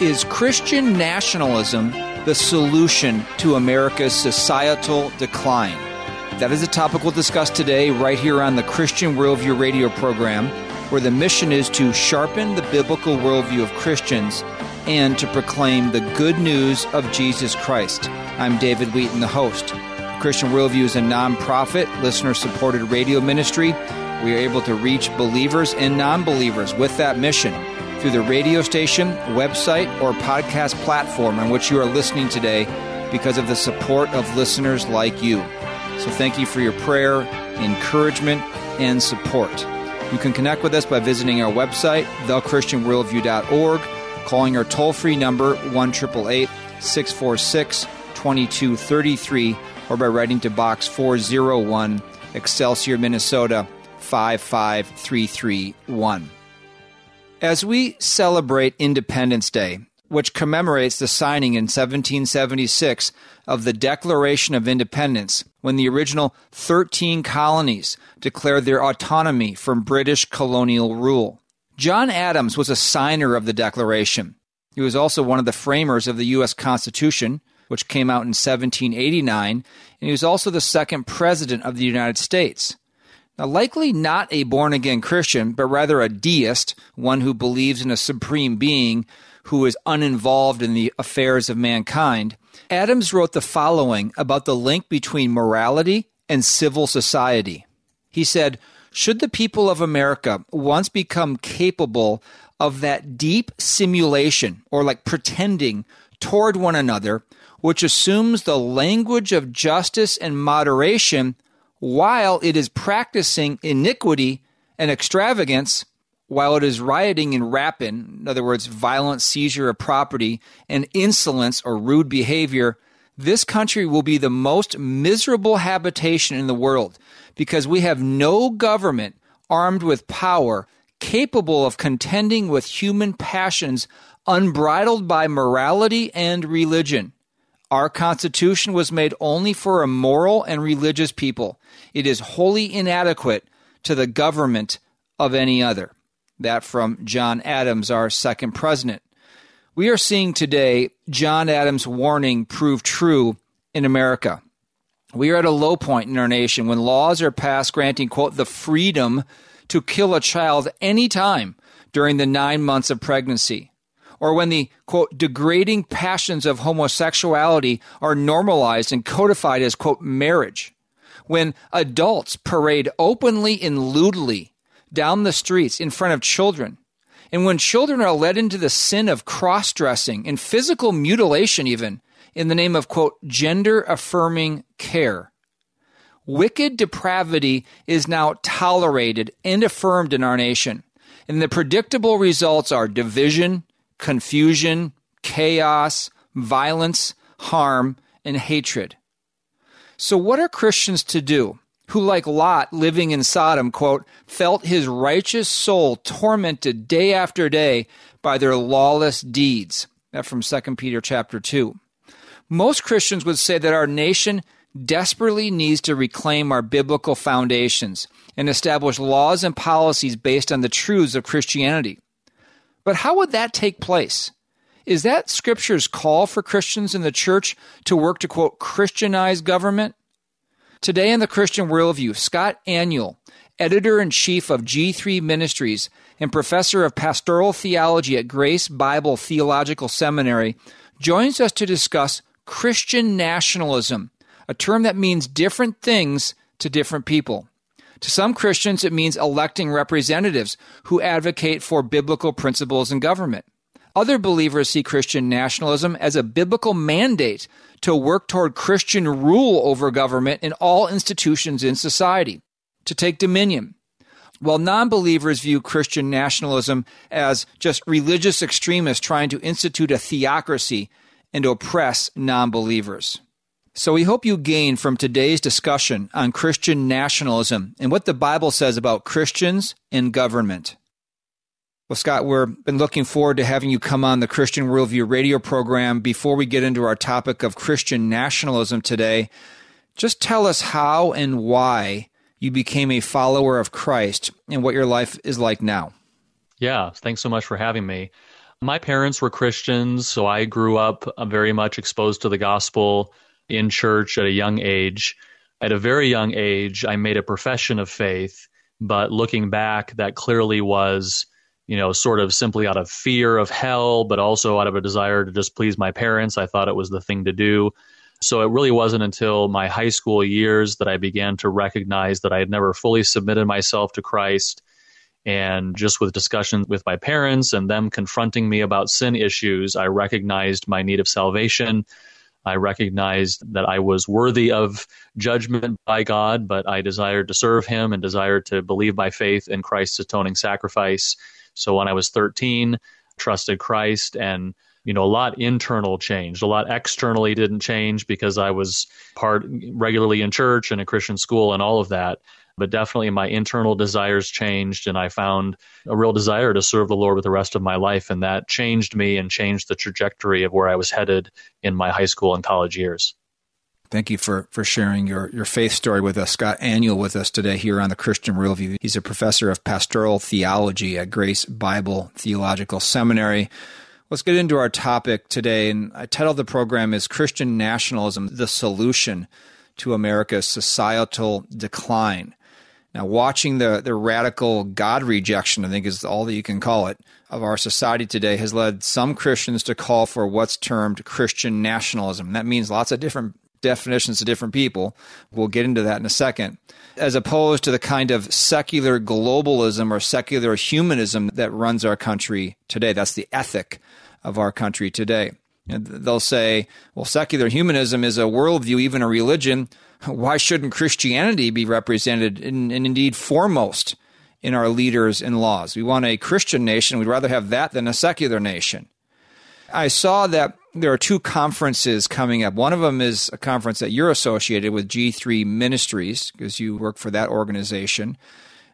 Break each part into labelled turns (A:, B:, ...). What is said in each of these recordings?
A: Is Christian nationalism the solution to America's societal decline? That is a topic we'll discuss today, right here on the Christian Worldview radio program, where the mission is to sharpen the biblical worldview of Christians and to proclaim the good news of Jesus Christ. I'm David Wheaton, the host. Christian Worldview is a nonprofit, listener supported radio ministry. We are able to reach believers and non believers with that mission through the radio station, website, or podcast platform on which you are listening today because of the support of listeners like you. So thank you for your prayer, encouragement, and support. You can connect with us by visiting our website, thechristianworldview.org, calling our toll free number 1 646 2233, or by writing to Box 401, Excelsior, Minnesota 55331. As we celebrate Independence Day, which commemorates the signing in 1776 of the Declaration of Independence, when the original 13 colonies declared their autonomy from British colonial rule. John Adams was a signer of the Declaration. He was also one of the framers of the U.S. Constitution, which came out in 1789, and he was also the second president of the United States. Now, likely not a born again Christian, but rather a deist, one who believes in a supreme being who is uninvolved in the affairs of mankind, Adams wrote the following about the link between morality and civil society. He said, Should the people of America once become capable of that deep simulation, or like pretending, toward one another, which assumes the language of justice and moderation while it is practicing iniquity and extravagance, while it is rioting and rapine, in other words, violent seizure of property, and insolence or rude behavior, this country will be the most miserable habitation in the world because we have no government armed with power capable of contending with human passions unbridled by morality and religion. Our Constitution was made only for a moral and religious people. It is wholly inadequate to the government of any other. That from John Adams, our second president. We are seeing today John Adams' warning prove true in America. We are at a low point in our nation when laws are passed granting, quote, the freedom to kill a child any time during the nine months of pregnancy or when the quote degrading passions of homosexuality are normalized and codified as quote marriage when adults parade openly and lewdly down the streets in front of children. And when children are led into the sin of cross-dressing and physical mutilation even in the name of quote gender affirming care. Wicked depravity is now tolerated and affirmed in our nation. And the predictable results are division confusion, chaos, violence, harm, and hatred. So, what are Christians to do who, like Lot living in Sodom, quote, felt his righteous soul tormented day after day by their lawless deeds? That from 2 Peter chapter 2. Most Christians would say that our nation desperately needs to reclaim our biblical foundations and establish laws and policies based on the truths of Christianity. But how would that take place? Is that Scripture's call for Christians in the church to work to, quote, Christianize government? Today in the Christian Worldview, Scott Aniol, editor in chief of G3 Ministries and professor of pastoral theology at Grace Bible Theological Seminary, joins us to discuss Christian nationalism, a term that means different things to different people. To some Christians, it means electing representatives who advocate for biblical principles in government. Other believers see Christian nationalism as a biblical mandate to work toward Christian rule over government in all institutions in society, to take dominion. While non believers view Christian nationalism as just religious extremists trying to institute a theocracy and oppress non believers. So we hope you gain from today's discussion on Christian nationalism and what the Bible says about Christians and government. Well, Scott, we've been looking forward to having you come on the Christian Worldview radio program. Before we get into our topic of Christian nationalism today, just tell us how and why you became a follower of Christ and what your life is like now.
B: Yeah, thanks so much for having me. My parents were Christians, so I grew up uh, very much exposed to the gospel in church at a young age. At a very young age, I made a profession of faith, but looking back, that clearly was, you know, sort of simply out of fear of hell, but also out of a desire to just please my parents. I thought it was the thing to do. So it really wasn't until my high school years that I began to recognize that I had never fully submitted myself to Christ. And just with discussions with my parents and them confronting me about sin issues, I recognized my need of salvation. I recognized that I was worthy of judgment by God, but I desired to serve Him and desired to believe by faith in Christ's atoning sacrifice. So when I was 13, trusted Christ and you know a lot internal changed a lot externally didn't change because i was part regularly in church and a christian school and all of that but definitely my internal desires changed and I found a real desire to serve the Lord with the rest of my life. And that changed me and changed the trajectory of where I was headed in my high school and college years.
A: Thank you for, for sharing your, your faith story with us. Scott Aniol with us today here on the Christian Worldview. He's a professor of pastoral theology at Grace Bible Theological Seminary. Let's get into our topic today. And I titled the program is Christian Nationalism, the Solution to America's Societal Decline. Now, watching the, the radical God rejection, I think is all that you can call it, of our society today has led some Christians to call for what's termed Christian nationalism. That means lots of different definitions to different people. We'll get into that in a second. As opposed to the kind of secular globalism or secular humanism that runs our country today. That's the ethic of our country today. And they'll say, well, secular humanism is a worldview, even a religion why shouldn't Christianity be represented and, indeed foremost in our leaders and laws? We want a Christian nation. We'd rather have that than a secular nation. I saw that there are two conferences coming up. One of them is a conference that you're associated with, G3 Ministries, because you work for that organization.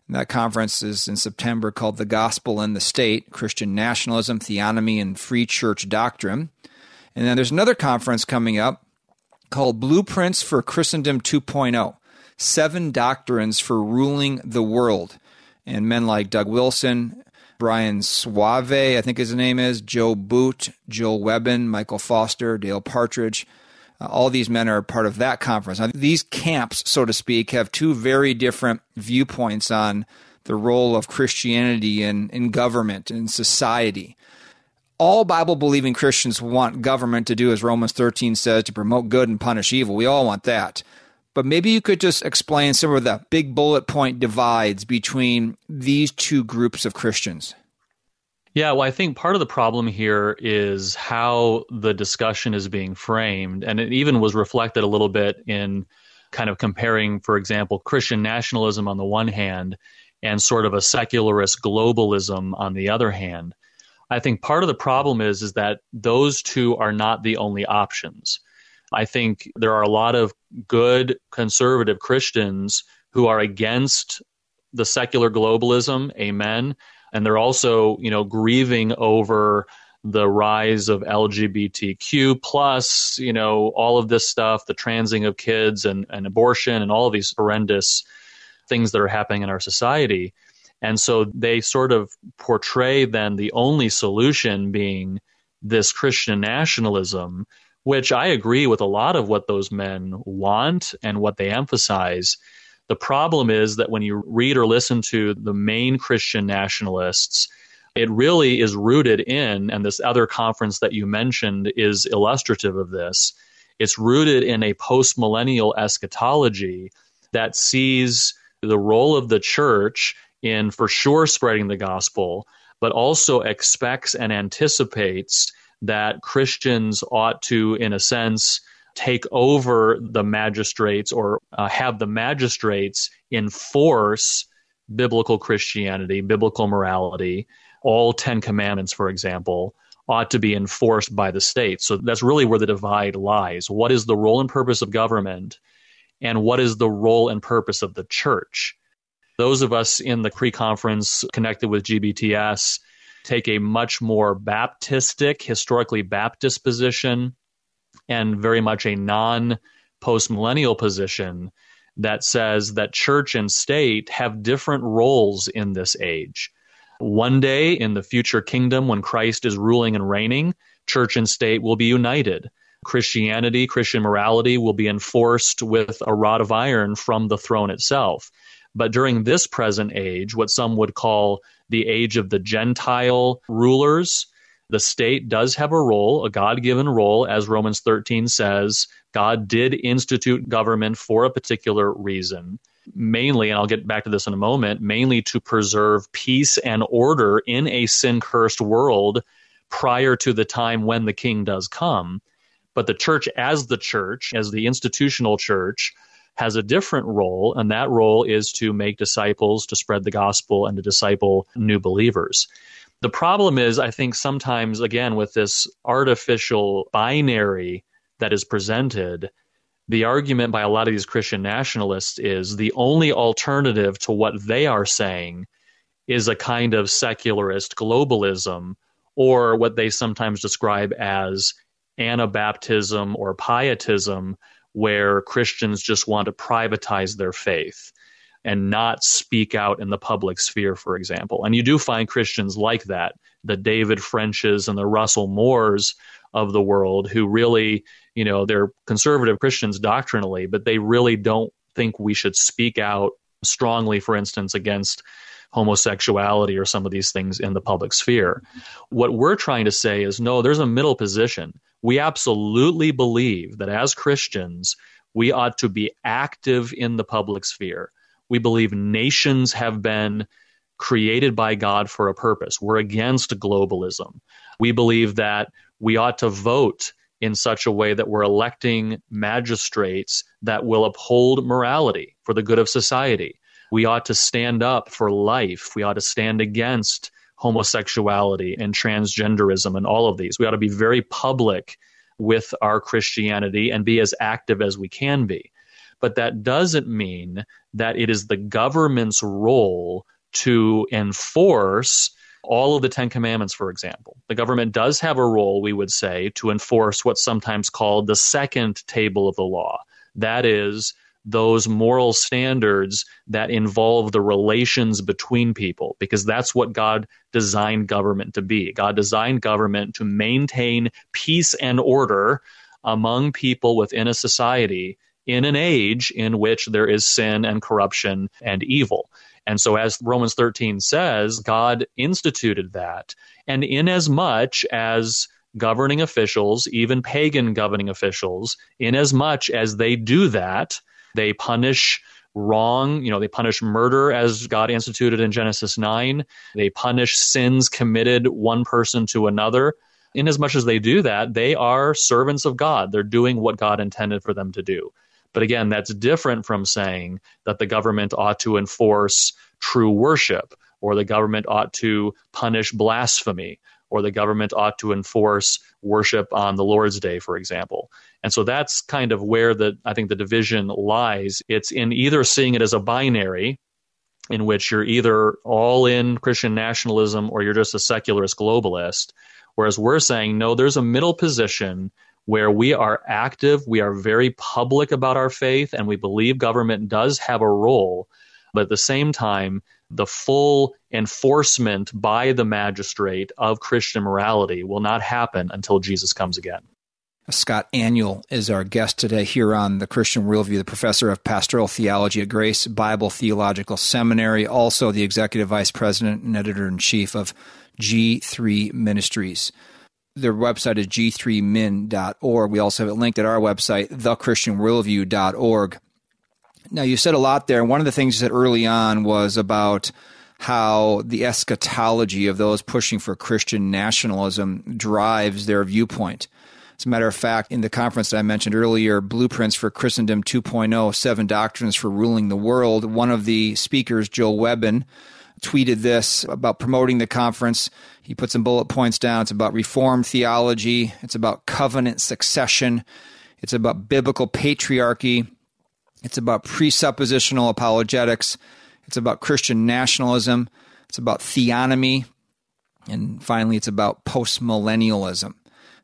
A: And that conference is in September called The Gospel and the State Christian Nationalism, Theonomy, and Free Church Doctrine. And then there's another conference coming up called Blueprints for Christendom 2.0 Seven Doctrines for Ruling the World. And men like Doug Wilson, Brian Suave, I think his name is, Joe Boot, Joel Webbon, Michael Foster, Dale Partridge. Uh, all these men are part of that conference. Now, these camps, so to speak, have two very different viewpoints on the role of Christianity in, in government and society all Bible believing Christians want government to do, as Romans 13 says, to promote good and punish evil. We all want that. But maybe you could just explain some of the big bullet point divides between these two groups of Christians.
B: Yeah, well, I think part of the problem here is how the discussion is being framed. And it even was reflected a little bit in kind of comparing, for example, Christian nationalism on the one hand and sort of a secularist globalism on the other hand. I think part of the problem is is that those two are not the only options. I think there are a lot of good conservative Christians who are against the secular globalism, amen, and they're also, you know, grieving over the rise of LGBTQ plus, you know, all of this stuff, the transing of kids and, and abortion and all of these horrendous things that are happening in our society. And so they sort of portray then the only solution being this Christian nationalism, which I agree with a lot of what those men want and what they emphasize. The problem is that when you read or listen to the main Christian nationalists, it really is rooted in, and this other conference that you mentioned is illustrative of this. It's rooted in a postmillennial eschatology that sees the role of the church in for sure spreading the gospel, but also expects and anticipates that Christians ought to, in a sense, take over the magistrates or uh, have the magistrates enforce biblical Christianity, biblical morality, all 10 commandments, for example, ought to be enforced by the state. So that's really where the divide lies. What is the role and purpose of government? And what is the role and purpose of the church? Those of us in the pre conference connected with GBTS take a much more Baptistic, historically Baptist position, and very much a non postmillennial position that says that church and state have different roles in this age. One day in the future kingdom, when Christ is ruling and reigning, church and state will be united. Christianity, Christian morality will be enforced with a rod of iron from the throne itself. But during this present age, what some would call the age of the Gentile rulers, the state does have a role, a God given role, as Romans 13 says. God did institute government for a particular reason, mainly, and I'll get back to this in a moment, mainly to preserve peace and order in a sin cursed world prior to the time when the king does come. But the church, as the church, as the institutional church, has a different role, and that role is to make disciples, to spread the gospel, and to disciple new believers. The problem is, I think sometimes, again, with this artificial binary that is presented, the argument by a lot of these Christian nationalists is the only alternative to what they are saying is a kind of secularist globalism or what they sometimes describe as Anabaptism or pietism, where Christians just want to privatize their faith and not speak out in the public sphere, for example. And you do find Christians like that, the David Frenches and the Russell Moores of the world, who really, you know, they're conservative Christians doctrinally, but they really don't think we should speak out strongly, for instance, against homosexuality or some of these things in the public sphere. What we're trying to say is no, there's a middle position. We absolutely believe that as Christians, we ought to be active in the public sphere. We believe nations have been created by God for a purpose. We're against globalism. We believe that we ought to vote in such a way that we're electing magistrates that will uphold morality for the good of society. We ought to stand up for life. We ought to stand against homosexuality and transgenderism and all of these. We ought to be very public with our Christianity and be as active as we can be. But that doesn't mean that it is the government's role to enforce all of the Ten Commandments, for example. The government does have a role, we would say, to enforce what's sometimes called the second table of the law. That is, those moral standards that involve the relations between people, because that's what God designed government to be. God designed government to maintain peace and order among people within a society in an age in which there is sin and corruption and evil. And so, as Romans 13 says, God instituted that. And inasmuch as much as governing officials, even pagan governing officials, inasmuch as they do that, they punish wrong, you know, they punish murder as God instituted in Genesis 9. They punish sins committed one person to another. Inasmuch as they do that, they are servants of God. They're doing what God intended for them to do. But again, that's different from saying that the government ought to enforce true worship or the government ought to punish blasphemy or the government ought to enforce worship on the Lord's Day, for example. And so that's kind of where the I think the division lies. It's in either seeing it as a binary, in which you're either all in Christian nationalism or you're just a secularist globalist. Whereas we're saying, no, there's a middle position where we are active, we are very public about our faith, and we believe government does have a role. But at the same time, the full enforcement by the magistrate of Christian morality will not happen until Jesus comes again.
A: Scott Aniol is our guest today here on the Christian Worldview, the professor of pastoral theology at Grace Bible Theological Seminary, also the executive vice president and editor in chief of G3 Ministries. Their website is g3min.org. We also have it linked at our website, thechristianworldview.org. Now, you said a lot there. One of the things you said early on was about how the eschatology of those pushing for Christian nationalism drives their viewpoint. As a matter of fact, in the conference that I mentioned earlier, Blueprints for Christendom 2.0, Seven Doctrines for Ruling the World, one of the speakers, Joe Webbon, tweeted this about promoting the conference. He put some bullet points down. It's about Reformed theology, it's about covenant succession, it's about biblical patriarchy, it's about presuppositional apologetics, it's about Christian nationalism, it's about theonomy, and finally, it's about postmillennialism.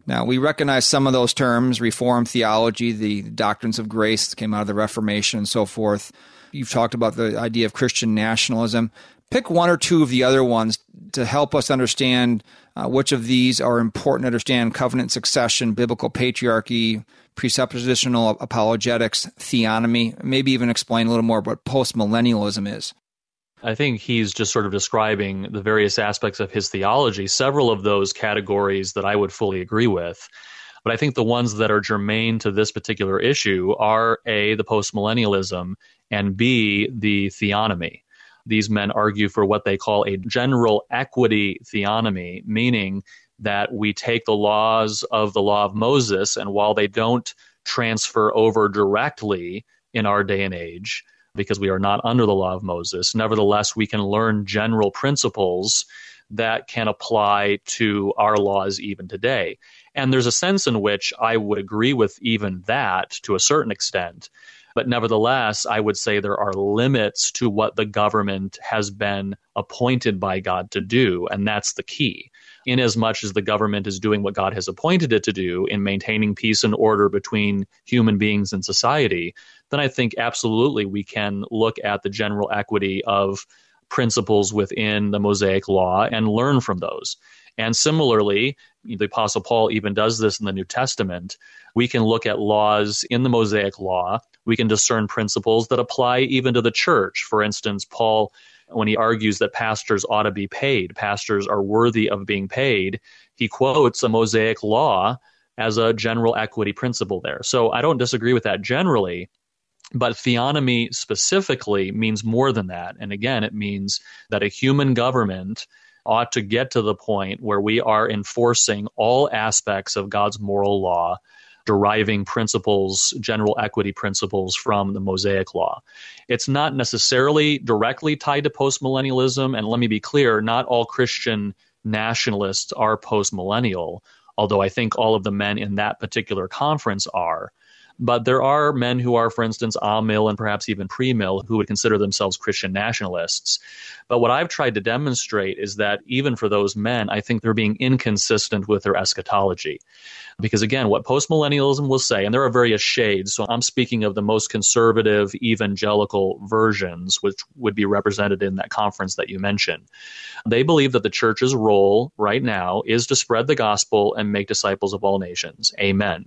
A: Now, we recognize some of those terms Reformed theology, the doctrines of grace that came out of the Reformation, and so forth. You've talked about the idea of Christian nationalism. Pick one or two of the other ones to help us understand uh, which of these are important to understand covenant succession, biblical patriarchy, presuppositional apologetics, theonomy, maybe even explain a little more what postmillennialism is.
B: I think he's just sort of describing the various aspects of his theology, several of those categories that I would fully agree with. But I think the ones that are germane to this particular issue are A, the postmillennialism, and B, the theonomy. These men argue for what they call a general equity theonomy, meaning that we take the laws of the law of Moses, and while they don't transfer over directly in our day and age, because we are not under the law of Moses. Nevertheless, we can learn general principles that can apply to our laws even today. And there's a sense in which I would agree with even that to a certain extent. But nevertheless, I would say there are limits to what the government has been appointed by God to do. And that's the key. Inasmuch as the government is doing what God has appointed it to do in maintaining peace and order between human beings and society, then I think absolutely we can look at the general equity of principles within the Mosaic law and learn from those. And similarly, the Apostle Paul even does this in the New Testament. We can look at laws in the Mosaic law. We can discern principles that apply even to the church. For instance, Paul, when he argues that pastors ought to be paid, pastors are worthy of being paid, he quotes a Mosaic law as a general equity principle there. So I don't disagree with that generally. But theonomy specifically means more than that. And again, it means that a human government ought to get to the point where we are enforcing all aspects of God's moral law, deriving principles, general equity principles from the Mosaic law. It's not necessarily directly tied to postmillennialism. And let me be clear not all Christian nationalists are postmillennial, although I think all of the men in that particular conference are. But there are men who are, for instance, amill and perhaps even pre-mill who would consider themselves Christian nationalists. But what I've tried to demonstrate is that even for those men, I think they're being inconsistent with their eschatology. Because again, what postmillennialism will say, and there are various shades, so I'm speaking of the most conservative evangelical versions, which would be represented in that conference that you mentioned. They believe that the church's role right now is to spread the gospel and make disciples of all nations. Amen.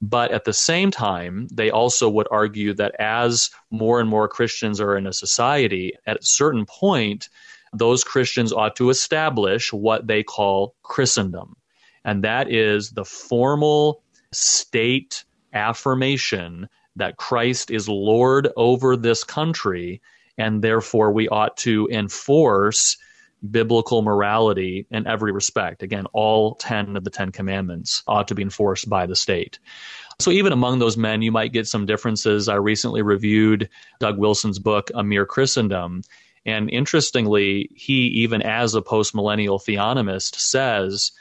B: But at the same time, they also would argue that as more and more Christians are in a society, at a certain point, those Christians ought to establish what they call Christendom. And that is the formal state affirmation that Christ is Lord over this country, and therefore we ought to enforce biblical morality in every respect. Again, all 10 of the 10 commandments ought to be enforced by the state. So even among those men, you might get some differences. I recently reviewed Doug Wilson's book, A Mere Christendom. And interestingly, he, even as a postmillennial theonomist, says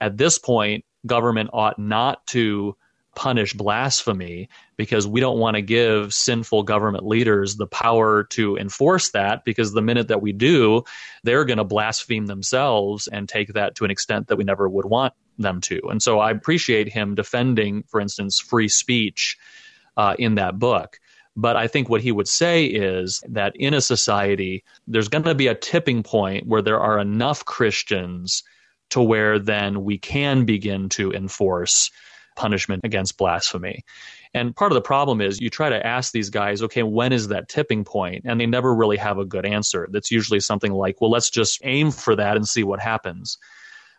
B: at this point, government ought not to punish blasphemy because we don't want to give sinful government leaders the power to enforce that because the minute that we do, they're going to blaspheme themselves and take that to an extent that we never would want them to. And so I appreciate him defending, for instance, free speech uh, in that book. But I think what he would say is that in a society, there's going to be a tipping point where there are enough Christians to where then we can begin to enforce punishment against blasphemy. And part of the problem is you try to ask these guys, okay, when is that tipping point? And they never really have a good answer. That's usually something like, well, let's just aim for that and see what happens.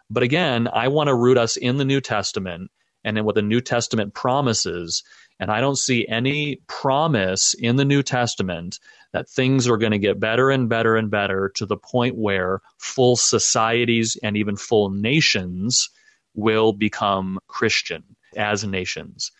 B: But again, I want to root us in the New Testament and in what the New Testament promises And I don't see any promise in the New Testament that things are going to get better and better and better to the point where full societies and even full nations will become Christian as nations.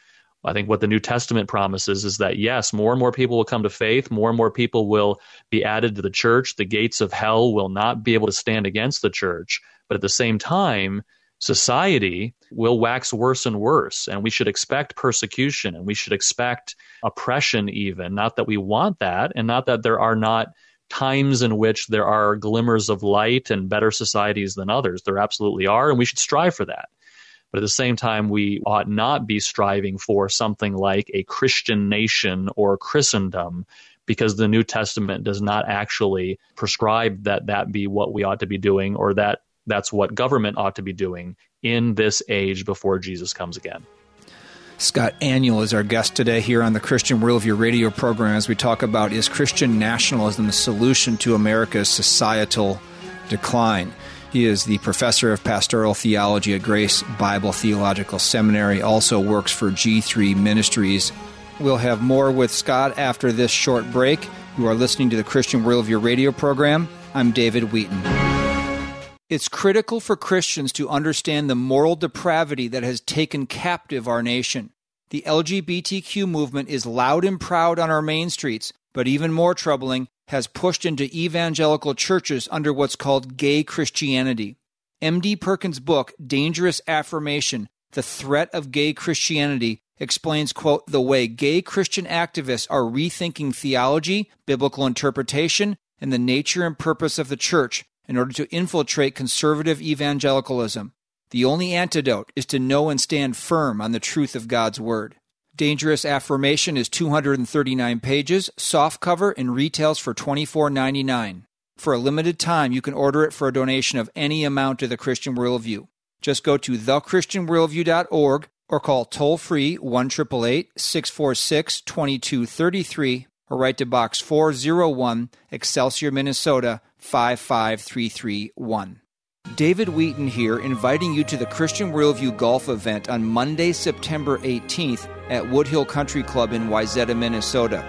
B: I think what the New Testament promises is that yes, more and more people will come to faith, more and more people will be added to the church. The gates of hell will not be able to stand against the church. But at the same time, society will wax worse and worse. And we should expect persecution and we should expect oppression, even. Not that we want that, and not that there are not times in which there are glimmers of light and better societies than others. There absolutely are, and we should strive for that. But at the same time, we ought not be striving for something like a Christian nation or Christendom because the New Testament does not actually prescribe that that be what we ought to be doing or that that's what government ought to be doing in this age before Jesus comes again.
A: Scott Aniol is our guest today here on the Christian Worldview radio program as we talk about is Christian nationalism the solution to America's societal decline? He is the professor of pastoral theology at Grace Bible Theological Seminary, also works for G3 Ministries. We'll have more with Scott after this short break. You are listening to the Christian Worldview radio program. I'm David Wheaton. It's critical for Christians to understand the moral depravity that has taken captive our nation. The LGBTQ movement is loud and proud on our main streets, but even more troubling, has pushed into evangelical churches under what's called gay Christianity. M.D. Perkins' book, Dangerous Affirmation The Threat of Gay Christianity, explains, quote, the way gay Christian activists are rethinking theology, biblical interpretation, and the nature and purpose of the church in order to infiltrate conservative evangelicalism. The only antidote is to know and stand firm on the truth of God's Word. Dangerous Affirmation is 239 pages, soft cover, and retails for $24.99. For a limited time, you can order it for a donation of any amount to the Christian Worldview. Just go to thechristianworldview.org or call toll free 1 646 2233 or write to Box 401, Excelsior, Minnesota 55331. David Wheaton here, inviting you to the Christian Worldview Golf event on Monday, September 18th at Woodhill Country Club in Wayzata, Minnesota.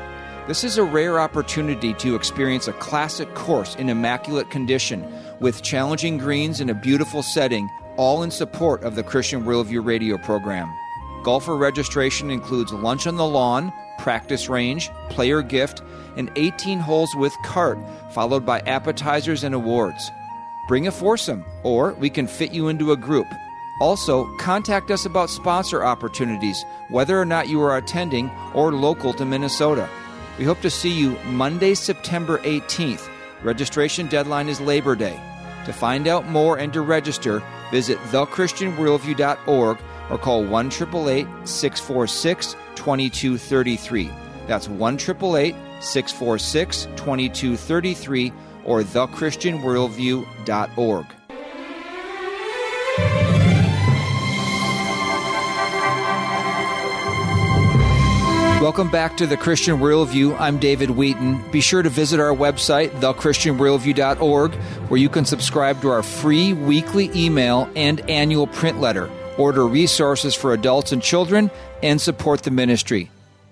A: This is a rare opportunity to experience a classic course in immaculate condition with challenging greens in a beautiful setting, all in support of the Christian Worldview radio program. Golfer registration includes lunch on the lawn, practice range, player gift, and 18 holes with cart, followed by appetizers and awards. Bring a foursome, or we can fit you into a group. Also, contact us about sponsor opportunities, whether or not you are attending or local to Minnesota. We hope to see you Monday, September 18th. Registration deadline is Labor Day. To find out more and to register, visit thechristianworldview.org or call 1 646 2233. That's 1 646 2233 or thechristianworldview.org. Welcome back to the Christian Worldview. I'm David Wheaton. Be sure to visit our website, thechristianworldview.org, where you can subscribe to our free weekly email and annual print letter, order resources for adults and children, and support the ministry.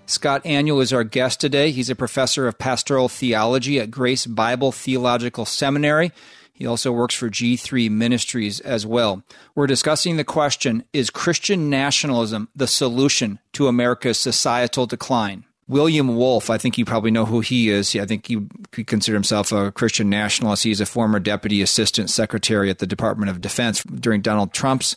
A: Scott Aniol is our guest today. He's a professor of pastoral theology at Grace Bible Theological Seminary. He also works for G3 Ministries as well. We're discussing the question Is Christian nationalism the solution to America's societal decline? William Wolfe, I think you probably know who he is. I think he could consider himself a Christian nationalist. He's a former deputy assistant secretary at the Department of Defense during Donald Trump's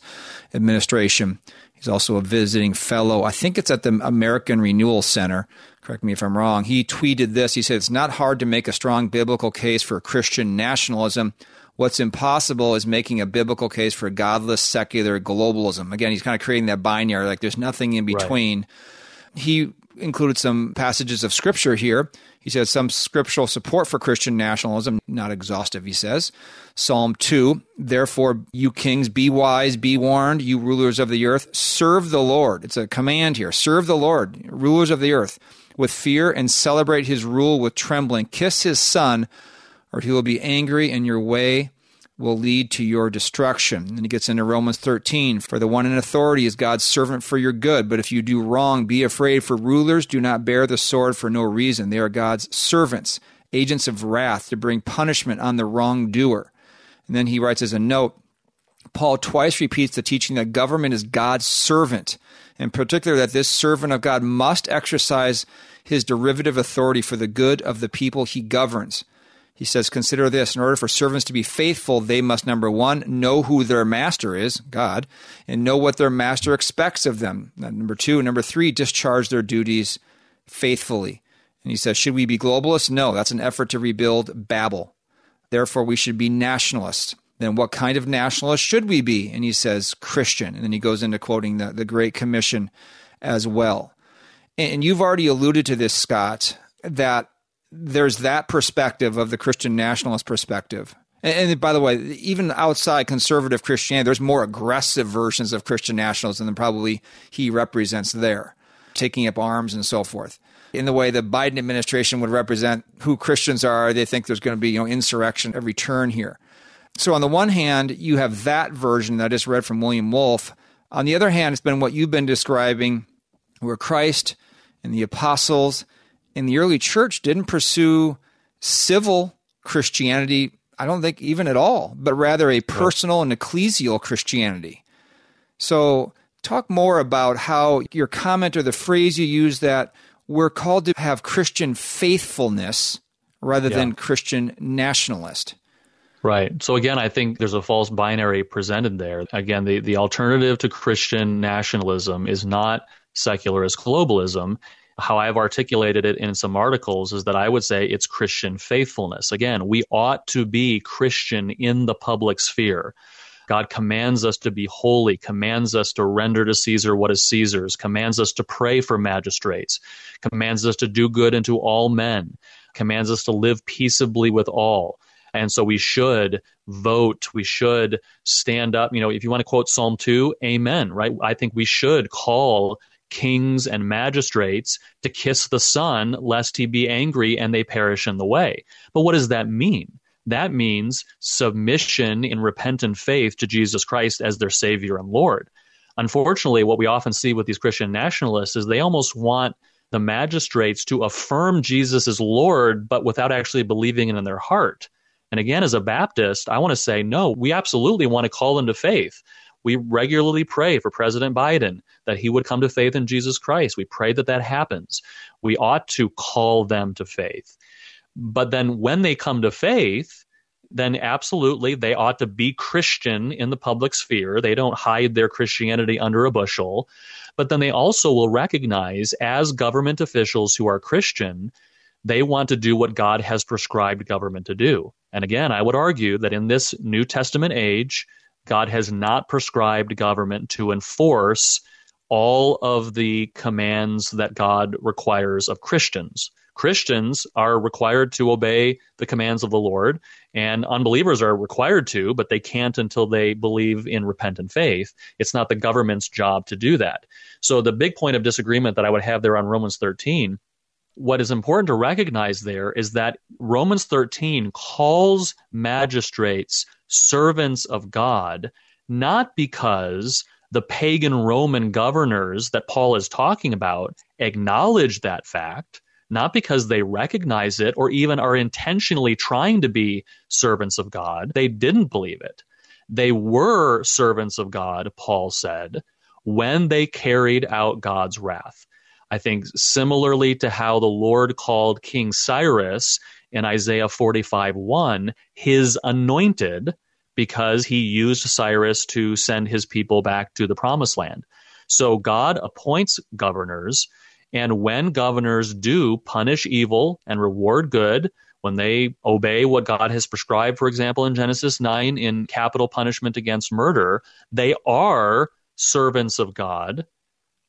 A: administration. He's also a visiting fellow. I think it's at the American Renewal Center. Correct me if I'm wrong. He tweeted this. He said, It's not hard to make a strong biblical case for Christian nationalism. What's impossible is making a biblical case for godless secular globalism. Again, he's kind of creating that binary, like there's nothing in between. Right. He included some passages of scripture here. He says some scriptural support for Christian nationalism, not exhaustive, he says. Psalm 2 Therefore, you kings, be wise, be warned, you rulers of the earth, serve the Lord. It's a command here. Serve the Lord, rulers of the earth, with fear and celebrate his rule with trembling. Kiss his son or he will be angry, and your way will lead to your destruction. And he gets into Romans 13. For the one in authority is God's servant for your good. But if you do wrong, be afraid, for rulers do not bear the sword for no reason. They are God's servants, agents of wrath to bring punishment on the wrongdoer. And then he writes as a note Paul twice repeats the teaching that government is God's servant, in particular, that this servant of God must exercise his derivative authority for the good of the people he governs. He says, Consider this in order for servants to be faithful, they must, number one, know who their master is, God, and know what their master expects of them. Number two, number three, discharge their duties faithfully. And he says, Should we be globalists? No, that's an effort to rebuild Babel. Therefore, we should be nationalists. Then, what kind of nationalist should we be? And he says, Christian. And then he goes into quoting the, the Great Commission as well. And you've already alluded to this, Scott, that there's that perspective of the Christian nationalist perspective. And, and by the way, even outside conservative Christianity, there's more aggressive versions of Christian nationalism than probably he represents there, taking up arms and so forth. In the way the Biden administration would represent who Christians are, they think there's going to be you know insurrection every turn here. So on the one hand, you have that version that I just read from William Wolfe. On the other hand, it's been what you've been describing, where Christ and the apostles in the early church didn't pursue civil Christianity, I don't think even at all, but rather a personal and ecclesial Christianity. So, talk more about how your comment or the phrase you use that we're called to have Christian faithfulness rather yeah. than Christian nationalist.
B: Right. So again, I think there's a false binary presented there. Again, the, the alternative to Christian nationalism is not secularist globalism how I've articulated it in some articles is that I would say it's Christian faithfulness. Again, we ought to be Christian in the public sphere. God commands us to be holy, commands us to render to Caesar what is Caesar's, commands us to pray for magistrates, commands us to do good unto all men, commands us to live peaceably with all. And so we should vote. We should stand up. You know, if you want to quote Psalm 2, amen, right? I think we should call kings and magistrates to kiss the Son, lest he be angry and they perish in the way. But what does that mean? That means submission in repentant faith to Jesus Christ as their Savior and Lord. Unfortunately, what we often see with these Christian nationalists is they almost want the magistrates to affirm Jesus as Lord, but without actually believing it in their heart. And again, as a Baptist, I want to say, no, we absolutely want to call them to faith. We regularly pray for President Biden that he would come to faith in Jesus Christ. We pray that that happens. We ought to call them to faith. But then when they come to faith, then absolutely they ought to be Christian in the public sphere. They don't hide their Christianity under a bushel. But then they also will recognize, as government officials who are Christian, they want to do what God has prescribed government to do. And again, I would argue that in this New Testament age, God has not prescribed government to enforce all of the commands that God requires of Christians. Christians are required to obey the commands of the Lord, and unbelievers are required to, but they can't until they believe in repentant faith. It's not the government's job to do that. So, the big point of disagreement that I would have there on Romans 13 what is important to recognize there is that Romans 13 calls magistrates servants of God, not because the pagan Roman governors that Paul is talking about acknowledge that fact, not because they recognize it or even are intentionally trying to be servants of God. They didn't believe it. They were servants of God, Paul said, when they carried out God's wrath. I think similarly to how the Lord called King Cyrus in Isaiah 45 1, his anointed, because he used Cyrus to send his people back to the promised land. So God appoints governors, and when governors do punish evil and reward good, when they obey what God has prescribed, for example, in Genesis 9 in capital punishment against murder, they are servants of God,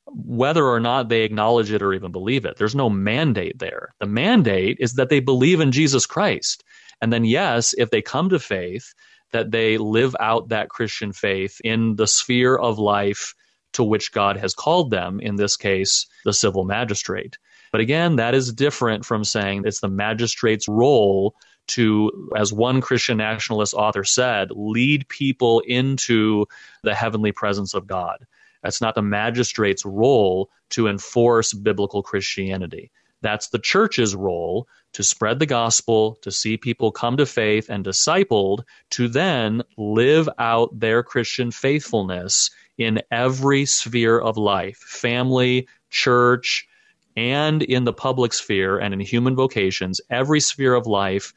B: whether or not they acknowledge it or even believe it. There's no mandate there. The mandate is that they believe in Jesus Christ. And then, yes, if they come to faith, that they live out that Christian faith in the sphere of life to which God has called them, in this case, the civil magistrate. But again, that is different from saying it's the magistrate's role to, as one Christian nationalist author said, lead people into the heavenly presence of God. That's not the magistrate's role to enforce biblical Christianity. That's the church's role to spread the gospel, to see people come to faith and discipled, to then live out their Christian faithfulness in every sphere of life family, church, and in the public sphere and in human vocations, every sphere of life,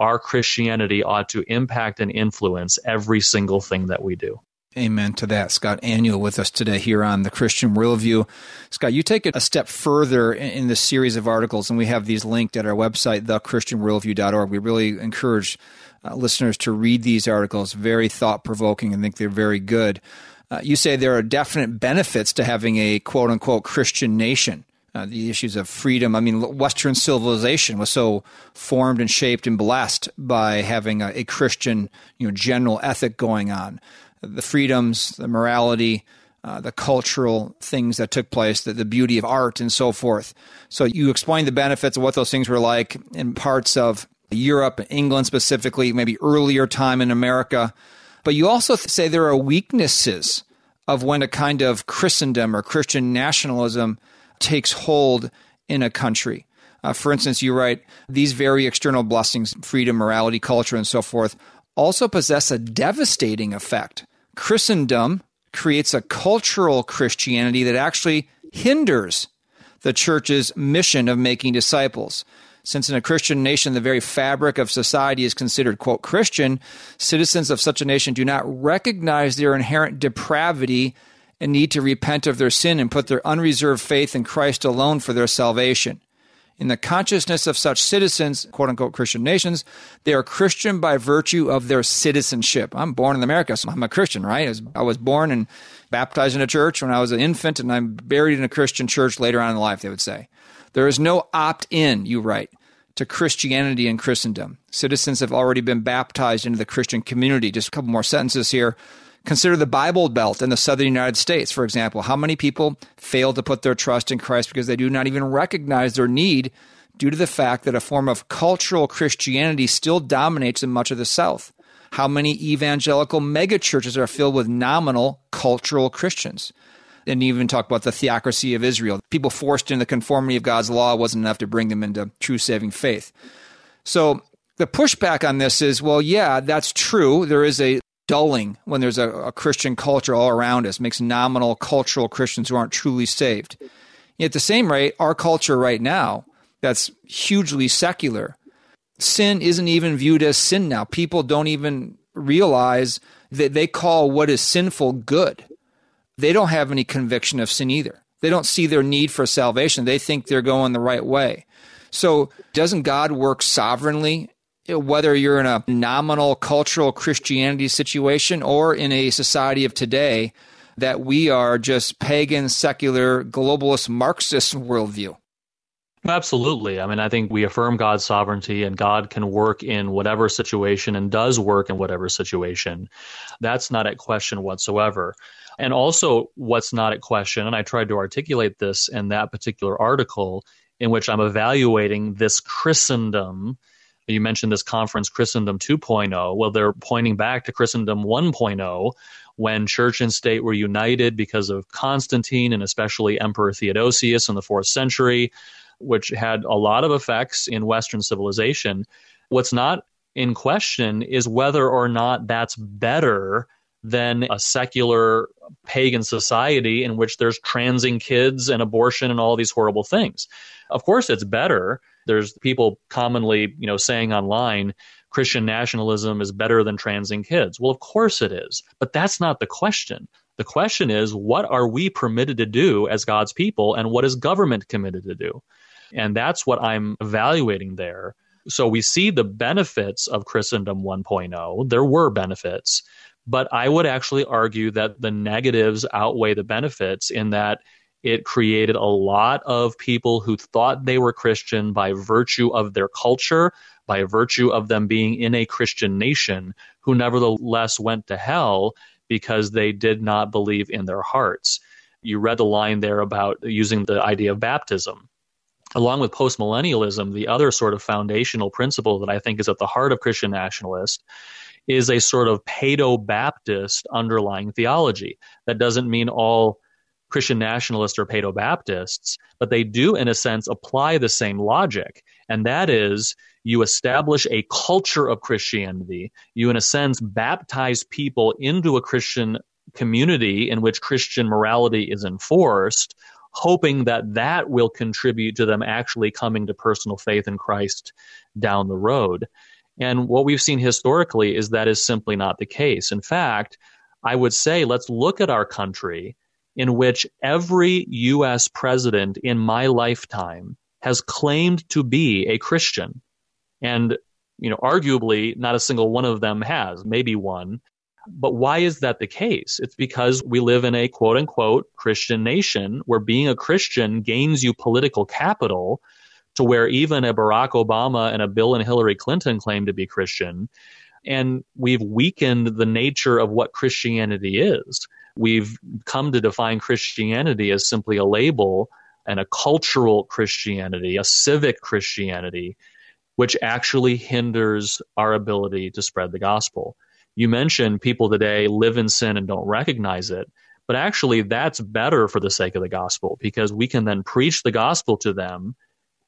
B: our Christianity ought to impact and influence every single thing that we do.
A: Amen to that. Scott Aniol with us today here on the Christian Worldview. Scott, you take it a step further in this series of articles, and we have these linked at our website, thechristianworldview.org. We really encourage uh, listeners to read these articles. Very thought provoking and think they're very good. Uh, you say there are definite benefits to having a quote unquote Christian nation. Uh, the issues of freedom. I mean, Western civilization was so formed and shaped and blessed by having a, a Christian, you know, general ethic going on. The freedoms, the morality, uh, the cultural things that took place, the, the beauty of art, and so forth. So you explained the benefits of what those things were like in parts of Europe, England specifically, maybe earlier time in America. But you also say there are weaknesses of when a kind of Christendom or Christian nationalism takes hold in a country. Uh, for instance, you write, these very external blessings, freedom, morality, culture, and so forth, also possess a devastating effect. Christendom creates a cultural Christianity that actually hinders the church's mission of making disciples. Since in a Christian nation, the very fabric of society is considered, quote, Christian, citizens of such a nation do not recognize their inherent depravity and need to repent of their sin and put their unreserved faith in Christ alone for their salvation. In the consciousness of such citizens, quote unquote Christian nations, they are Christian by virtue of their citizenship. I'm born in America, so I'm a Christian, right? I was, born and baptized in a church when I was an infant, and I'm buried in a Christian church later on in life, they would say. There is no opt in, you write, to Christianity and Christendom. Citizens have already been baptized into the Christian community. Just a couple more sentences here. Consider the Bible Belt in the southern United States, for example. How many people fail to put their trust in Christ because they do not even recognize their need due to the fact that a form of cultural Christianity still dominates in much of the South? How many evangelical megachurches are filled with nominal cultural Christians? And even talk about the theocracy of Israel. People forced into the conformity of God's law wasn't enough to bring them into true saving faith. So the pushback on this is well, yeah, that's true. There is a dulling when there's a, a, Christian culture all around us, makes nominal cultural Christians who aren't truly saved. At the same rate, our culture right now, that's hugely secular, sin isn't even viewed as sin now. People don't even realize that they call what is sinful good. They don't have any conviction of sin either. They don't see their need for salvation. They think they're going the right way. So, doesn't God work sovereignly whether you're in a nominal cultural Christianity situation or in a society of today, that we are just pagan, secular, globalist, Marxist worldview.
B: Absolutely. I mean, I think we affirm God's sovereignty and God can work in whatever situation and does work in whatever situation. That's not at question whatsoever. And also, what's not at question, and I tried to articulate this in that particular article in which I'm evaluating this Christendom you mentioned this conference, Christendom 2.0. Well, they're pointing back to Christendom 1.0 when church and state were united because of Constantine and especially Emperor Theodosius in the fourth century, which had a lot of effects in Western civilization. What's not in question is whether or not that's better than a secular pagan society in which there's transing kids and abortion and all these horrible things. Of course, it's better there's people commonly, you know, saying online, Christian nationalism is better than transing kids. Well, of course it is. But that's not the question. The question is, what are we permitted to do as God's people, and what is government committed to do? And that's what I'm evaluating there. So we see the benefits of Christendom 1.0. There were benefits, but I would actually argue that the negatives outweigh the benefits in that it created a lot of people who thought they were Christian by virtue of their culture, by virtue of them being in a Christian nation, who nevertheless went to hell because they did not believe in their hearts. You read the line there about using the idea of baptism. along with postmillennialism, the other sort of foundational principle that I think is at the heart of Christian nationalist is a sort of Paedo Baptist underlying theology. That doesn't mean all Christian nationalists or Paedo Baptists, but they do, in a sense, apply the same logic. And that is you establish a culture of Christianity. You, in a sense, baptize people into a Christian community in which Christian morality is enforced, hoping that that will contribute to them actually coming to personal faith in Christ down the road. And what we've seen historically is that is simply not the case. In fact, I would say let's look at our country in which every U.S. president in my lifetime has claimed to be a Christian. And, you know, arguably not a single one of them has, maybe one. But why is that the case? It's because we live in a quote unquote Christian nation where being a Christian gains you political capital to where even a Barack Obama and a Bill and Hillary Clinton claim to be Christian. And we've weakened the nature of what Christianity is. We've come to define Christianity as simply a label and a cultural Christianity, a civic Christianity, which actually hinders our ability to spread the gospel. You mentioned people today live in sin and don't recognize it. But actually, that's better for the sake of the gospel because we can then preach the gospel to them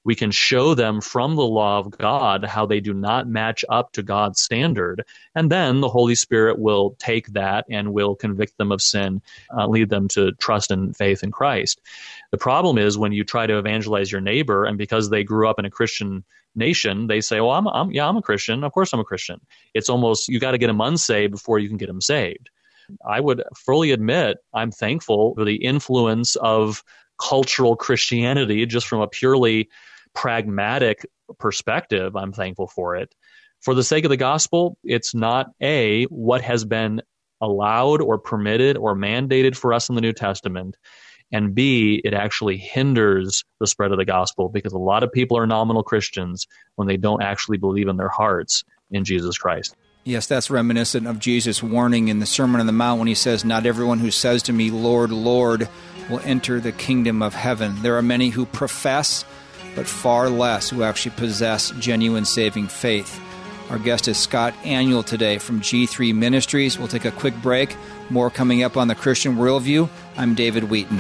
B: we can show them from the law of God how they do not match up to God's standard. And then the Holy Spirit will take that and will convict them of sin, uh, lead them to trust and faith in Christ. The problem is when you try to evangelize your neighbor, and because they grew up in a Christian nation, they say, "Well, I'm, I'm yeah, I'm a Christian. Of course, I'm a Christian." It's almost you got to get them unsaved before you can get them saved. I would fully admit I'm thankful for the influence of cultural Christianity, just from a purely pragmatic perspective, I'm thankful for it. For the sake of the gospel, it's not A, what has been allowed or permitted or mandated for us in the New Testament, and B, it actually hinders the spread of the gospel because a lot of people are nominal Christians when they don't actually believe in their hearts in Jesus Christ.
A: Yes, that's reminiscent of Jesus' warning in the Sermon on the Mount when he says, Not everyone who says to me, Lord, Lord, will enter the kingdom of heaven. There are many who profess but far less who actually possess genuine saving faith. Our guest is Scott Aniol today from G3 Ministries. We'll take a quick break. More coming up on the Christian Worldview. I'm David Wheaton.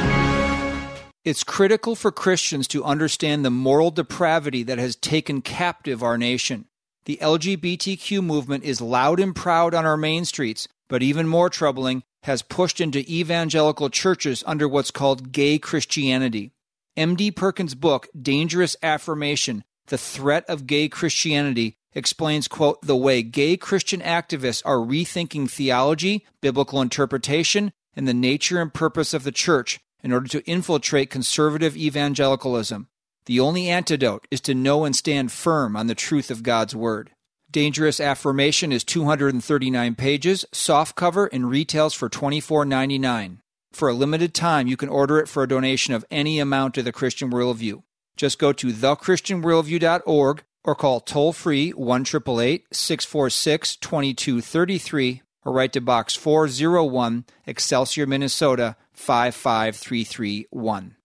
A: It's critical for Christians to understand the moral depravity that has taken captive our nation. The LGBTQ movement is loud and proud on our main streets, but even more troubling, has pushed into evangelical churches under what's called gay Christianity. M.D. Perkins' book, Dangerous Affirmation The Threat of Gay Christianity, explains, quote, the way gay Christian activists are rethinking theology, biblical interpretation, and the nature and purpose of the church in order to infiltrate conservative evangelicalism. The only antidote is to know and stand firm on the truth of God's Word. Dangerous Affirmation is 239 pages, softcover, and retails for $24.99. For a limited time, you can order it for a donation of any amount to the Christian Worldview. Just go to thechristianworldview.org or call toll free 1 646 2233 or write to Box 401, Excelsior, Minnesota 55331.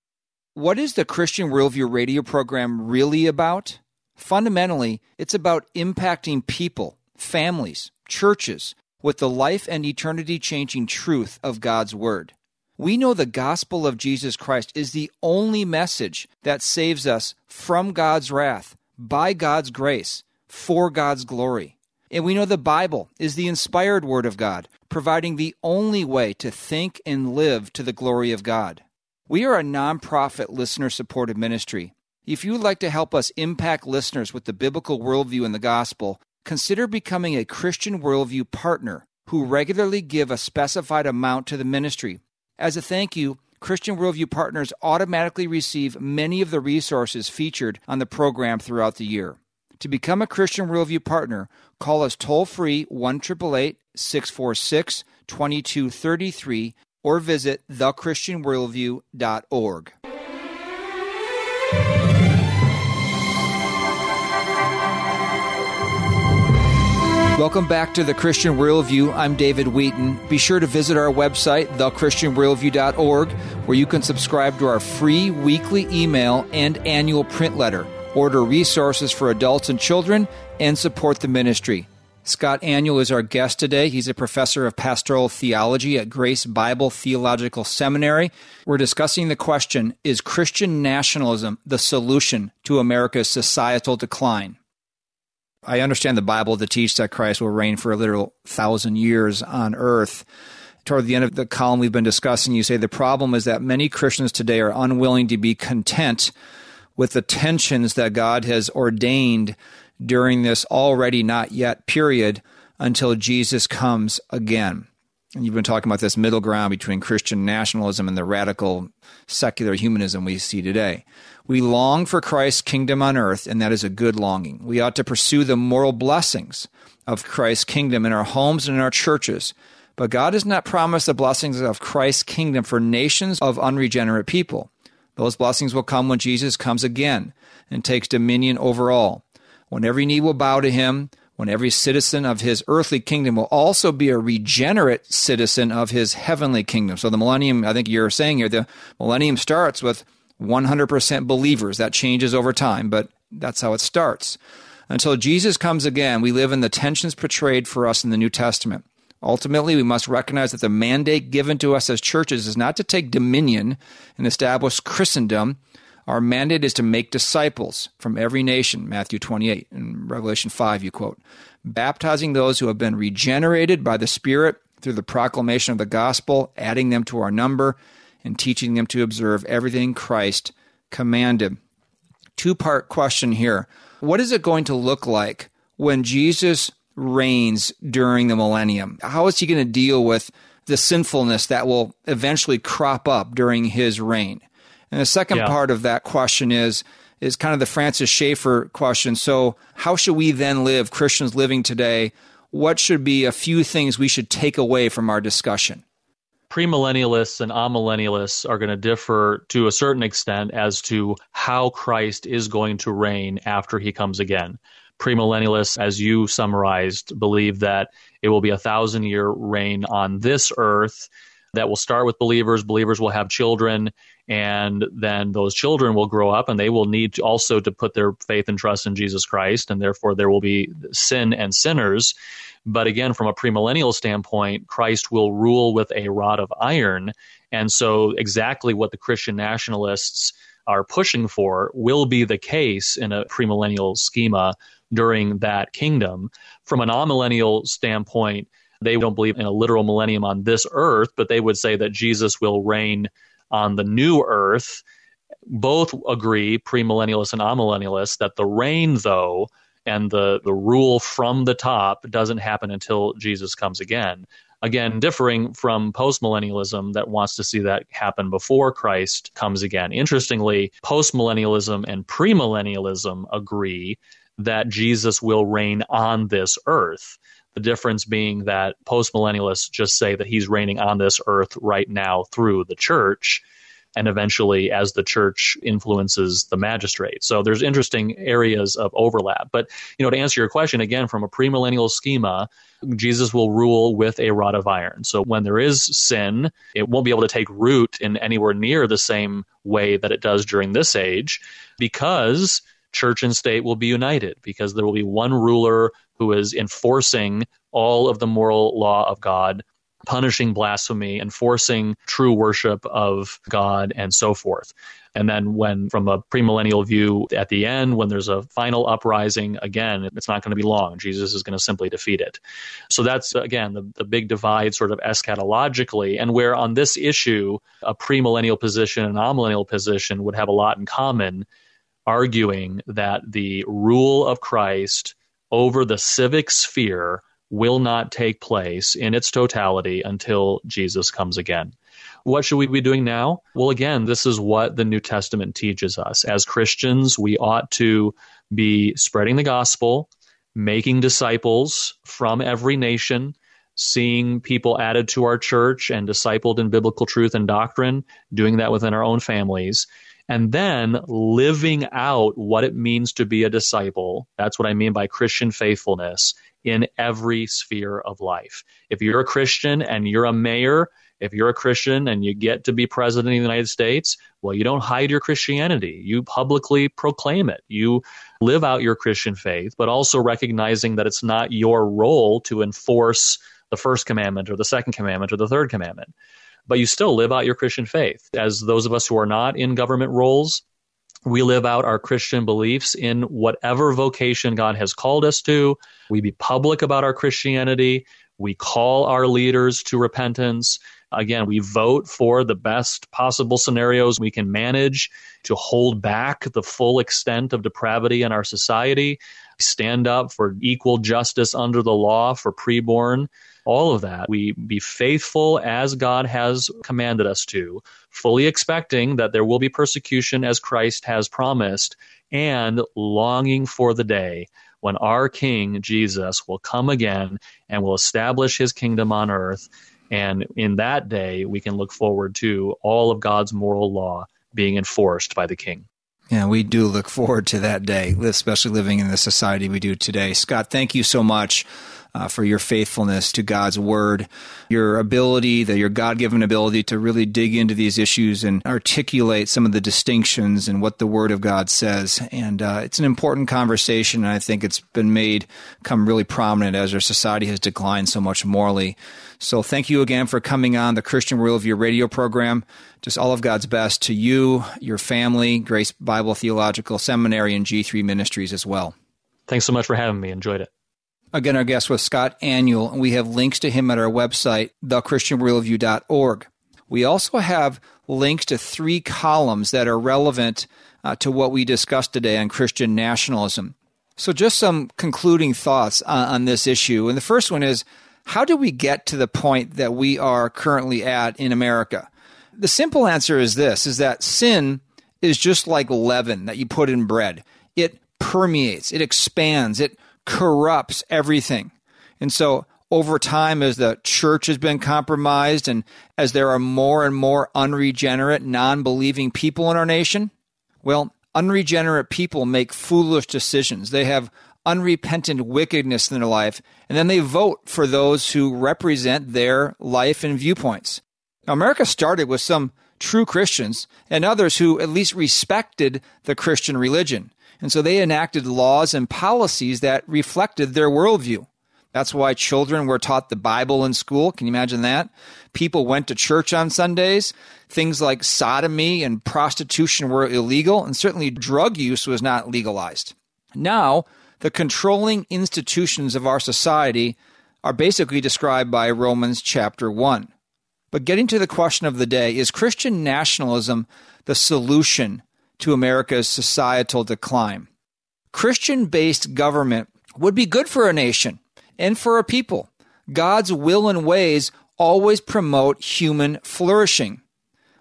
A: What is the Christian Worldview radio program really about? Fundamentally, it's about impacting people, families, churches with the life and eternity changing truth of God's Word. We know the gospel of Jesus Christ is the only message that saves us from God's wrath, by God's grace, for God's glory. And we know the Bible is the inspired word of God, providing the only way to think and live to the glory of God. We are a nonprofit listener supported ministry. If you would like to help us impact listeners with the biblical worldview and the gospel, consider becoming a Christian Worldview partner who regularly give a specified amount to the ministry as a thank you, Christian Worldview partners automatically receive many of the resources featured on the program throughout the year. To become a Christian Worldview partner, call us toll free 1 646 2233 or visit thechristianworldview.org. Welcome back to the Christian Worldview. I'm David Wheaton. Be sure to visit our website, thechristianworldview.org, where you can subscribe to our free weekly email and annual print letter, order resources for adults and children, and support the ministry. Scott Aniol is our guest today. He's a professor of pastoral theology at Grace Bible Theological Seminary. We're discussing the question Is Christian nationalism the solution to America's societal decline? I understand the Bible to teach that Christ will reign for a literal thousand years on earth. Toward the end of the column we've been discussing, you say the problem is that many Christians today are unwilling to be content with the tensions that God has ordained during this already not yet period until Jesus comes again. You've been talking about this middle ground between Christian nationalism and the radical secular humanism we see today. We long for Christ's kingdom on earth, and that is a good longing. We ought to pursue the moral blessings of Christ's kingdom in our homes and in our churches. But God has not promised the blessings of Christ's kingdom for nations of unregenerate people. Those blessings will come when Jesus comes again and takes dominion over all. When every knee will bow to him, when every citizen of his earthly kingdom will also be a regenerate citizen of his heavenly kingdom. So the millennium, I think you're saying here, the millennium starts with 100% believers. That changes over time, but that's how it starts. Until Jesus comes again, we live in the tensions portrayed for us in the New Testament. Ultimately, we must recognize that the mandate given to us as churches is not to take dominion and establish Christendom. Our mandate is to make disciples from every nation, Matthew 28. and Revelation 5, you quote, baptizing those who have been regenerated by the Spirit through the proclamation of the gospel, adding them to our number, and teaching them to observe everything Christ commanded. Two part question here. What is it going to look like when Jesus reigns during the millennium? How is he going to deal with the sinfulness that will eventually crop up during his reign? And the second yeah. part of that question is is kind of the Francis Schaeffer question. So, how should we then live, Christians living today? What should be a few things we should take away from our discussion?
B: premillennialists and amillennialists are going to differ to a certain extent as to how Christ is going to reign after he comes again. Premillennialists, as you summarized, believe that it will be a thousand year reign on this earth that will start with believers. Believers will have children, and then those children will grow up and they will need also to put their faith and trust in Jesus Christ, and therefore there will be sin and sinners. But again, from a premillennial standpoint, Christ will rule with a rod of iron. And so, exactly what the Christian nationalists are pushing for will be the case in a premillennial schema during that kingdom. From an amillennial standpoint, they don't believe in a literal millennium on this earth, but they would say that Jesus will reign on the new earth. Both agree, premillennialists and amillennialists, that the reign, though, and the, the rule from the top doesn't happen until Jesus comes again. Again, differing from postmillennialism that wants to see that happen before Christ comes again. Interestingly, postmillennialism and premillennialism agree that Jesus will reign on this earth. The difference being that postmillennialists just say that he's reigning on this earth right now through the church and eventually as the church influences the magistrate. So there's interesting areas of overlap. But, you know, to answer your question again, from a premillennial schema, Jesus will rule with a rod of iron. So when there is sin, it won't be able to take root in anywhere near the same way that it does during this age because church and state will be united because there will be one ruler who is enforcing all of the moral law of God punishing blasphemy, enforcing true worship of God, and so forth. And then, when from a premillennial view at the end, when there's a final uprising, again, it's not going to be long. Jesus is going to simply defeat it. So that's, again, the, the big divide sort of eschatologically, and where on this issue, a premillennial position and amillennial position would have a lot in common, arguing that the rule of Christ over the civic sphere will not take place in its totality until Jesus comes again. What should we be doing now? Well, again, this is what the New Testament teaches us. As Christians, we ought to be spreading the gospel, making disciples from every nation, seeing people added to our church and discipled in biblical truth and doctrine, doing that within our own families, and then living out what it means to be a disciple. That's what I mean by Christian faithfulness in every sphere of life. If you're a Christian and you're a mayor, if you're a Christian and you get to be president of the United States, well, you don't hide your Christianity. You publicly proclaim it. You live out your Christian faith, but also recognizing that it's not your role to enforce the first commandment or the second commandment or the third commandment. But you still live out your Christian faith. As those of us who are not in government roles, we live out our Christian beliefs in whatever vocation God has called us to. We be public about our Christianity. We call our leaders to repentance. Again, we vote for the best possible scenarios we can manage to hold back the full extent of depravity in our society, stand up for equal justice under the law for preborn, all of that. We be faithful as God has commanded us to, fully expecting that there will be persecution as Christ has promised, and longing for the day when our King Jesus will come again and will establish his kingdom on earth and in that day, we can look forward to all of God's moral law being enforced by the king.
A: Yeah, we do look forward to that day, especially living in the society we do today. Scott, thank you so much uh, for your faithfulness to God's word, your ability, your God given ability to really dig into these issues and articulate some of the distinctions and what the word of God says. And uh, it's an important conversation, and I think it's been made come really prominent as our society has declined so much morally. So thank you again for coming on the Christian Worldview radio program. Just all of God's best to you, your family, Grace Bible Theological Seminary, and G3 Ministries as well.
B: Thanks so much for having me. Enjoyed it.
A: Again, our guest was Scott Aniol, and we have links to him at our website, thechristianworldview.org. We also have links to three columns that are relevant uh, to what we discussed today on Christian nationalism. So, just some concluding thoughts on, on this issue. And the first one is how do we get to the point that we are currently at in America? The simple answer is this is that sin is just like leaven that you put in bread. It permeates, it expands, it corrupts everything. And so over time, as the church has been compromised and as there are more and more unregenerate, non believing people in our nation, well, unregenerate people make foolish decisions. They have unrepentant wickedness in their life, and then they vote for those who represent their life and viewpoints. Now, America started with some true Christians and others who at least respected the Christian religion. And so they enacted laws and policies that reflected their worldview. That's why children were taught the Bible in school. Can you imagine that? People went to church on Sundays. Things like sodomy and prostitution were illegal, and certainly drug use was not legalized. Now, the controlling institutions of our society are basically described by Romans chapter 1. But getting to the question of the day, is Christian nationalism the solution to America's societal decline. Christian based government would be good for a nation and for a people. God's will and ways always promote human flourishing.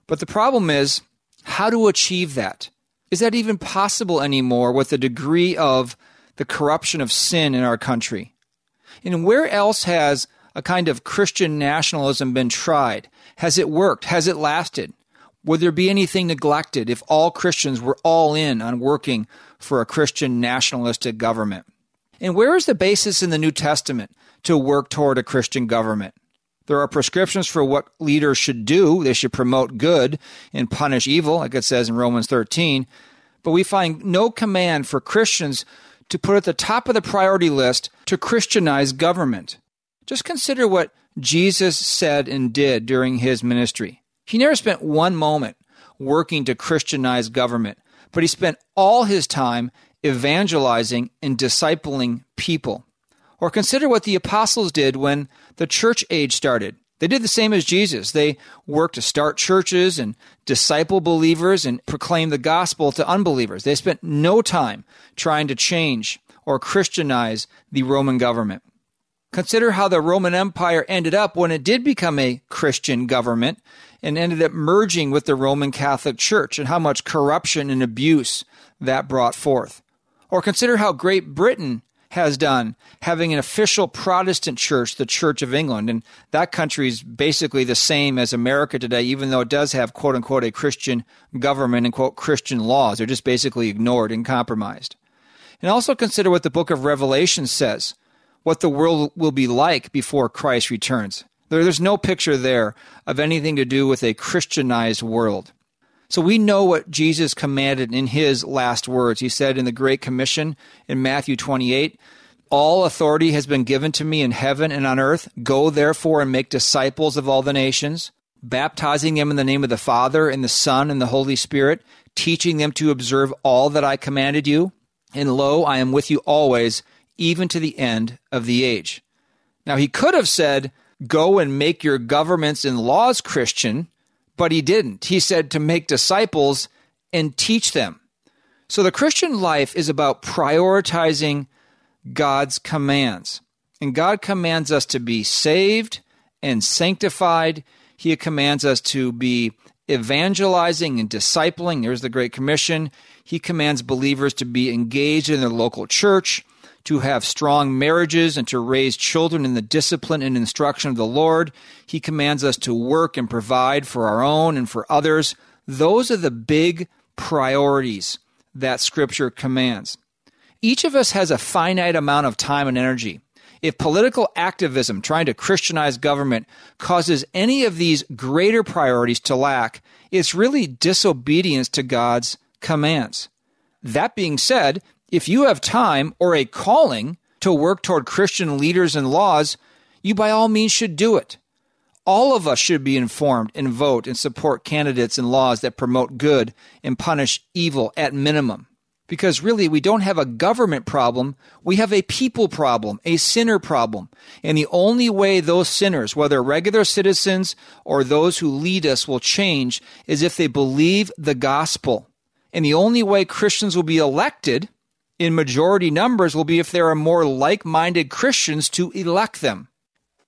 A: But the problem is how to achieve that. Is that even possible anymore with the degree of the corruption of sin in our country? And where else has a kind of Christian nationalism been tried? Has it worked? Has it lasted? Would there be anything neglected if all Christians were all in on working for a Christian nationalistic government? And where is the basis in the New Testament to work toward a Christian government? There are prescriptions for what leaders should do. They should promote good and punish evil, like it says in Romans 13. But we find no command for Christians to put at the top of the priority list to Christianize government. Just consider what Jesus said and did during his ministry. He never spent one moment working to Christianize government, but he spent all his time evangelizing and discipling people. Or consider what the apostles did when the church age started. They did the same as Jesus. They worked to start churches and disciple believers and proclaim the gospel to unbelievers. They spent no time trying to change or Christianize the Roman government. Consider how the Roman Empire ended up when it did become a Christian government and ended up merging with the Roman Catholic Church and how much corruption and abuse that brought forth. Or consider how Great Britain has done, having an official Protestant church, the Church of England. And that country is basically the same as America today, even though it does have, quote unquote, a Christian government and, quote, Christian laws. They're just basically ignored and compromised. And also consider what the book of Revelation says what the world will be like before Christ returns. There's no picture there of anything to do with a Christianized world. So we know what Jesus commanded in his last words. He said in the Great Commission in Matthew 28, All authority has been given to me in heaven and on earth. Go therefore and make disciples of all the nations, baptizing them in the name of the Father and the Son and the Holy Spirit, teaching them to observe all that I commanded you. And lo, I am with you always, even to the end of the age. Now he could have said, Go and make your governments and laws Christian, but he didn't. He said to make disciples and teach them. So the Christian life is about prioritizing God's commands. And God commands us to be saved and sanctified. He commands us to be evangelizing and discipling. There's the Great Commission. He commands believers to be engaged in their local church to have strong marriages and to raise children in the discipline and instruction of the Lord. He commands us to work and provide for our own and for others. Those are the big priorities that Scripture commands. Each of us has a finite amount of time and energy. If political activism trying to Christianize government causes any of these greater priorities to lack, it's really disobedience to God's commands. That being said, if you have time or a calling to work toward Christian leaders and laws, you by all means should do it. All of us should be informed and vote and support candidates and laws that promote good and punish evil at minimum. Because really, we don't have a government problem, we have a people problem, a sinner problem. And the only way those sinners, whether regular citizens or those who lead us, will change is if they believe the gospel. And the only way Christians will be elected in majority numbers will be if there are more like minded Christians to elect them.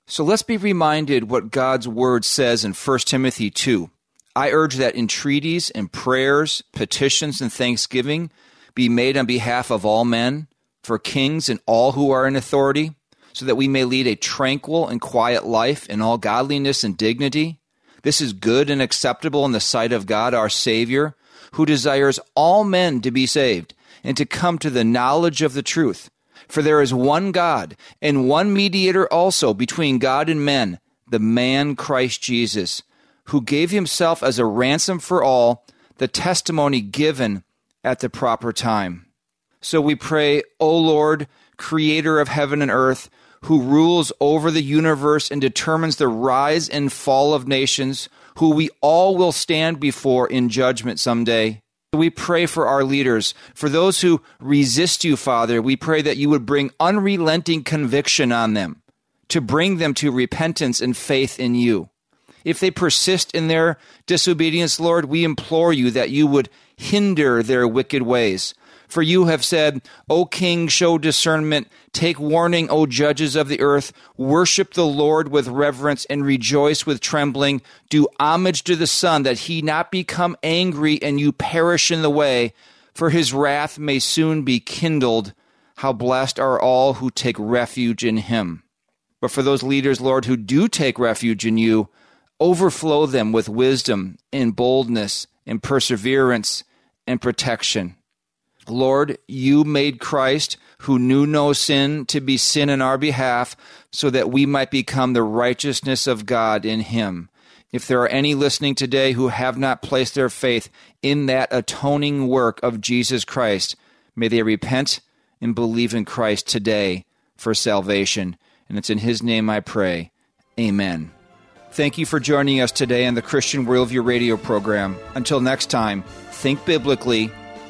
A: So let's be reminded what God's word says in 1 Timothy 2. I urge that entreaties and prayers, petitions, and thanksgiving be made on behalf of all men, for kings and all who are in authority, so that we may lead a tranquil and quiet life in all godliness and dignity. This is good and acceptable in the sight of God our Savior, who desires all men to be saved and to come to the knowledge of the truth. For there is one God, and one mediator also between God and men, the man Christ Jesus, who gave himself as a ransom for all, the testimony given at the proper time. So we pray, O Lord, creator of heaven and earth, who rules over the universe and determines the rise and fall of nations, who we all will stand before in judgment someday. We pray for our leaders, for those who resist you, Father. We pray that you would bring unrelenting conviction on them, to bring them to repentance and faith in you. If they persist in their disobedience, Lord, we implore you that you would hinder their wicked ways. For you have said, O king, show discernment. Take warning, O judges of the earth. Worship the Lord with reverence and rejoice with trembling. Do homage to the Son, that he not become angry and you perish in the way, for his wrath may soon be kindled. How blessed are all who take refuge in him. But for those leaders, Lord, who do take refuge in you, overflow them with wisdom and boldness and perseverance and protection. Lord, you made Christ, who knew no sin, to be sin in our behalf, so that we might become the righteousness of God in him. If there are any listening today who have not placed their faith in that atoning work of Jesus Christ, may they repent and believe in Christ today for salvation. And it's in his name I pray. Amen. Thank you for joining us today on the Christian Worldview radio program. Until next time, think biblically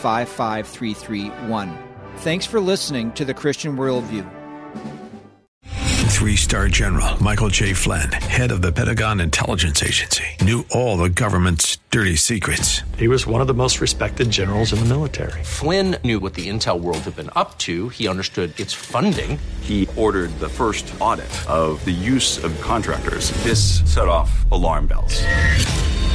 A: 55331. Thanks for listening to the Christian Worldview.
C: Three star general Michael J. Flynn, head of the Pentagon Intelligence Agency, knew all the government's dirty secrets.
D: He was one of the most respected generals in the military.
E: Flynn knew what the intel world had been up to. He understood its funding.
F: He ordered the first audit of the use of contractors. This set off alarm bells.